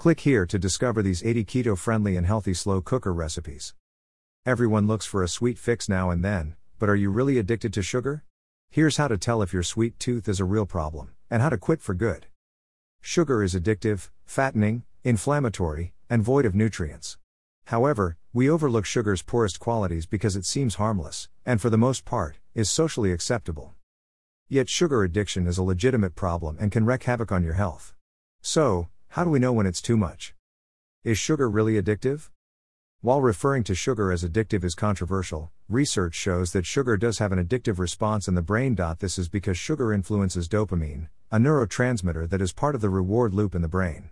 Click here to discover these 80 keto friendly and healthy slow cooker recipes. Everyone looks for a sweet fix now and then, but are you really addicted to sugar? Here's how to tell if your sweet tooth is a real problem, and how to quit for good. Sugar is addictive, fattening, inflammatory, and void of nutrients. However, we overlook sugar's poorest qualities because it seems harmless, and for the most part, is socially acceptable. Yet sugar addiction is a legitimate problem and can wreak havoc on your health. So, how do we know when it's too much? Is sugar really addictive? While referring to sugar as addictive is controversial, research shows that sugar does have an addictive response in the brain. This is because sugar influences dopamine, a neurotransmitter that is part of the reward loop in the brain.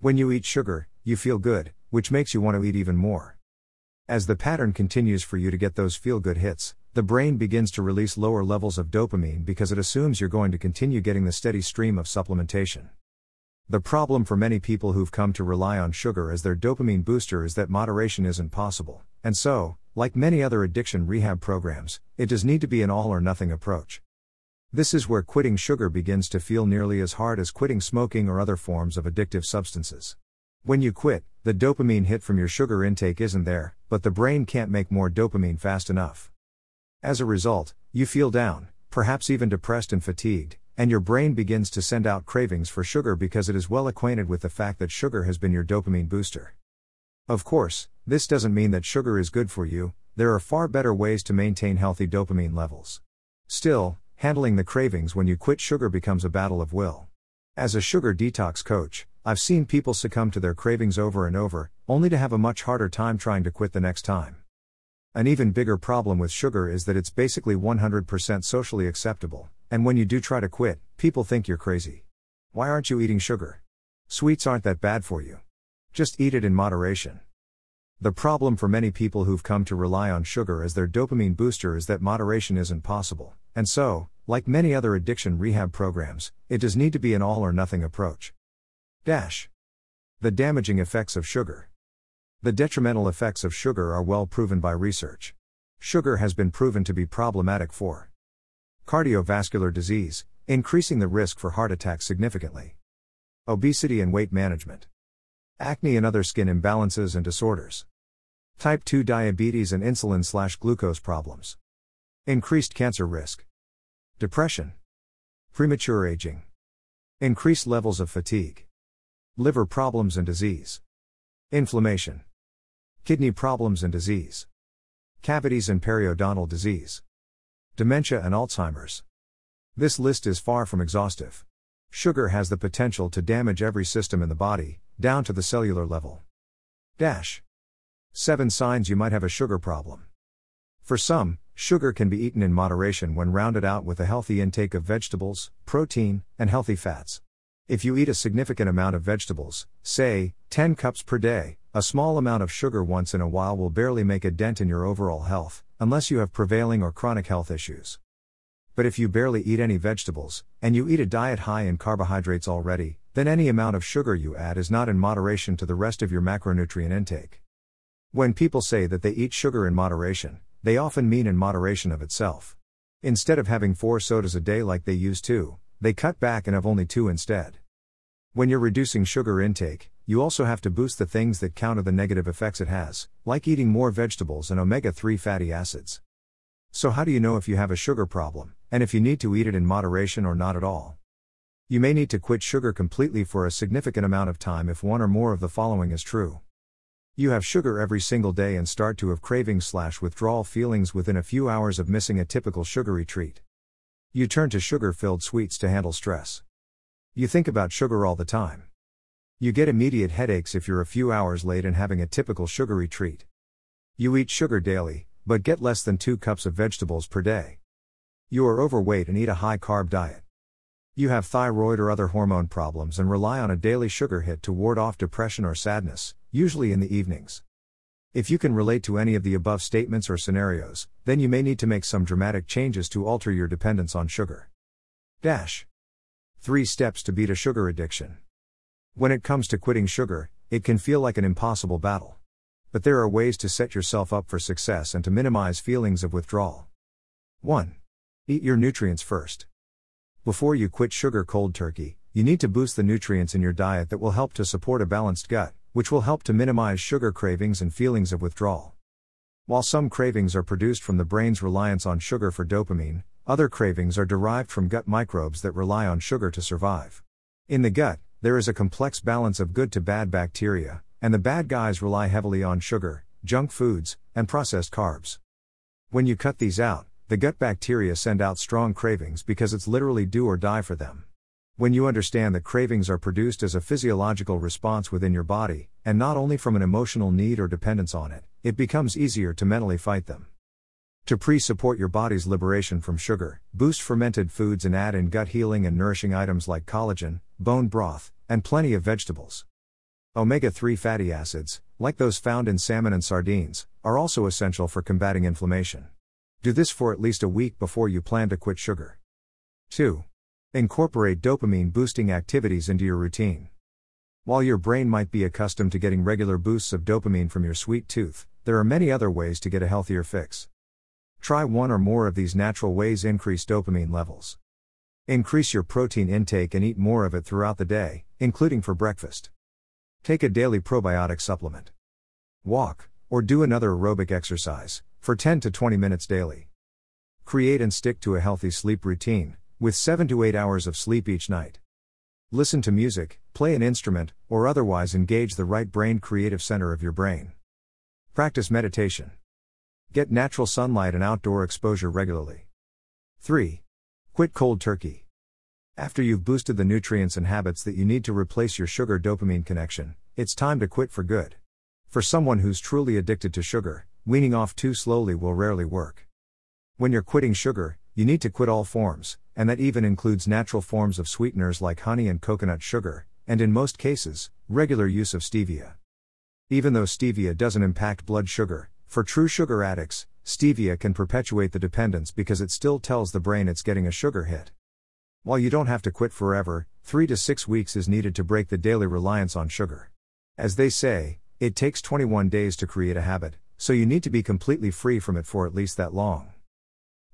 When you eat sugar, you feel good, which makes you want to eat even more. As the pattern continues for you to get those feel good hits, the brain begins to release lower levels of dopamine because it assumes you're going to continue getting the steady stream of supplementation. The problem for many people who've come to rely on sugar as their dopamine booster is that moderation isn't possible, and so, like many other addiction rehab programs, it does need to be an all or nothing approach. This is where quitting sugar begins to feel nearly as hard as quitting smoking or other forms of addictive substances. When you quit, the dopamine hit from your sugar intake isn't there, but the brain can't make more dopamine fast enough. As a result, you feel down, perhaps even depressed and fatigued, and your brain begins to send out cravings for sugar because it is well acquainted with the fact that sugar has been your dopamine booster. Of course, this doesn't mean that sugar is good for you, there are far better ways to maintain healthy dopamine levels. Still, handling the cravings when you quit sugar becomes a battle of will. As a sugar detox coach, I've seen people succumb to their cravings over and over, only to have a much harder time trying to quit the next time. An even bigger problem with sugar is that it's basically 100% socially acceptable, and when you do try to quit, people think you're crazy. Why aren't you eating sugar? Sweets aren't that bad for you. Just eat it in moderation. The problem for many people who've come to rely on sugar as their dopamine booster is that moderation isn't possible, and so, like many other addiction rehab programs, it does need to be an all or nothing approach. Dash. The damaging effects of sugar. The detrimental effects of sugar are well proven by research. Sugar has been proven to be problematic for cardiovascular disease, increasing the risk for heart attack significantly, obesity and weight management, acne and other skin imbalances and disorders, type 2 diabetes and insulin slash glucose problems, increased cancer risk, depression, premature aging, increased levels of fatigue, liver problems and disease, inflammation, kidney problems and disease, cavities and periodontal disease dementia, and Alzheimer's. This list is far from exhaustive. Sugar has the potential to damage every system in the body, down to the cellular level. Dash. 7 signs you might have a sugar problem. For some, sugar can be eaten in moderation when rounded out with a healthy intake of vegetables, protein, and healthy fats. If you eat a significant amount of vegetables, say, 10 cups per day, a small amount of sugar once in a while will barely make a dent in your overall health, unless you have prevailing or chronic health issues. But if you barely eat any vegetables, and you eat a diet high in carbohydrates already, then any amount of sugar you add is not in moderation to the rest of your macronutrient intake. When people say that they eat sugar in moderation, they often mean in moderation of itself. Instead of having four sodas a day like they used to, they cut back and have only two instead. When you're reducing sugar intake, you also have to boost the things that counter the negative effects it has, like eating more vegetables and omega 3 fatty acids. So, how do you know if you have a sugar problem, and if you need to eat it in moderation or not at all? You may need to quit sugar completely for a significant amount of time if one or more of the following is true. You have sugar every single day and start to have cravings slash withdrawal feelings within a few hours of missing a typical sugary treat. You turn to sugar filled sweets to handle stress. You think about sugar all the time. You get immediate headaches if you're a few hours late and having a typical sugary treat. You eat sugar daily, but get less than 2 cups of vegetables per day. You are overweight and eat a high carb diet. You have thyroid or other hormone problems and rely on a daily sugar hit to ward off depression or sadness, usually in the evenings. If you can relate to any of the above statements or scenarios, then you may need to make some dramatic changes to alter your dependence on sugar. Dash. 3 steps to beat a sugar addiction. When it comes to quitting sugar, it can feel like an impossible battle. But there are ways to set yourself up for success and to minimize feelings of withdrawal. 1. Eat your nutrients first. Before you quit sugar cold turkey, you need to boost the nutrients in your diet that will help to support a balanced gut, which will help to minimize sugar cravings and feelings of withdrawal. While some cravings are produced from the brain's reliance on sugar for dopamine, other cravings are derived from gut microbes that rely on sugar to survive. In the gut, there is a complex balance of good to bad bacteria, and the bad guys rely heavily on sugar, junk foods, and processed carbs. When you cut these out, the gut bacteria send out strong cravings because it's literally do or die for them. When you understand that cravings are produced as a physiological response within your body, and not only from an emotional need or dependence on it, it becomes easier to mentally fight them. To pre support your body's liberation from sugar, boost fermented foods and add in gut healing and nourishing items like collagen, bone broth, and plenty of vegetables. Omega 3 fatty acids, like those found in salmon and sardines, are also essential for combating inflammation. Do this for at least a week before you plan to quit sugar. 2. Incorporate dopamine boosting activities into your routine. While your brain might be accustomed to getting regular boosts of dopamine from your sweet tooth, there are many other ways to get a healthier fix. Try one or more of these natural ways increase dopamine levels. Increase your protein intake and eat more of it throughout the day, including for breakfast. Take a daily probiotic supplement. Walk, or do another aerobic exercise, for 10 to 20 minutes daily. Create and stick to a healthy sleep routine, with 7 to 8 hours of sleep each night. Listen to music, play an instrument, or otherwise engage the right brain creative center of your brain. Practice meditation. Get natural sunlight and outdoor exposure regularly. 3. Quit cold turkey. After you've boosted the nutrients and habits that you need to replace your sugar dopamine connection, it's time to quit for good. For someone who's truly addicted to sugar, weaning off too slowly will rarely work. When you're quitting sugar, you need to quit all forms, and that even includes natural forms of sweeteners like honey and coconut sugar, and in most cases, regular use of stevia. Even though stevia doesn't impact blood sugar, for true sugar addicts, stevia can perpetuate the dependence because it still tells the brain it's getting a sugar hit. While you don't have to quit forever, 3 to 6 weeks is needed to break the daily reliance on sugar. As they say, it takes 21 days to create a habit, so you need to be completely free from it for at least that long.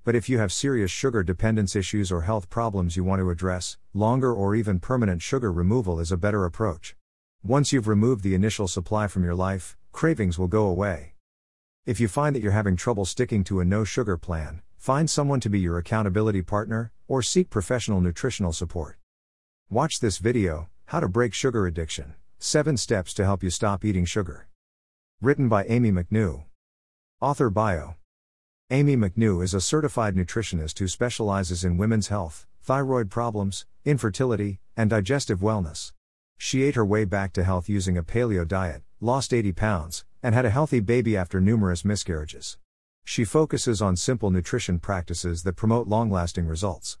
But if you have serious sugar dependence issues or health problems you want to address, longer or even permanent sugar removal is a better approach. Once you've removed the initial supply from your life, cravings will go away. If you find that you're having trouble sticking to a no sugar plan, find someone to be your accountability partner, or seek professional nutritional support. Watch this video How to Break Sugar Addiction 7 Steps to Help You Stop Eating Sugar. Written by Amy McNew. Author Bio Amy McNew is a certified nutritionist who specializes in women's health, thyroid problems, infertility, and digestive wellness. She ate her way back to health using a paleo diet, lost 80 pounds, and had a healthy baby after numerous miscarriages. She focuses on simple nutrition practices that promote long lasting results.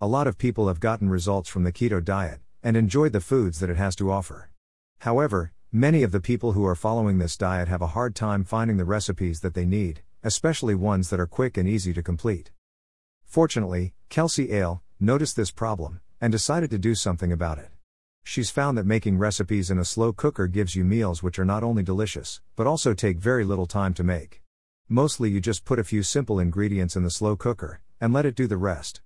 A lot of people have gotten results from the keto diet and enjoyed the foods that it has to offer. However, many of the people who are following this diet have a hard time finding the recipes that they need, especially ones that are quick and easy to complete. Fortunately, Kelsey Ale noticed this problem and decided to do something about it. She's found that making recipes in a slow cooker gives you meals which are not only delicious, but also take very little time to make. Mostly you just put a few simple ingredients in the slow cooker, and let it do the rest.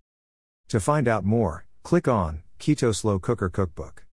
To find out more, click on Keto Slow Cooker Cookbook.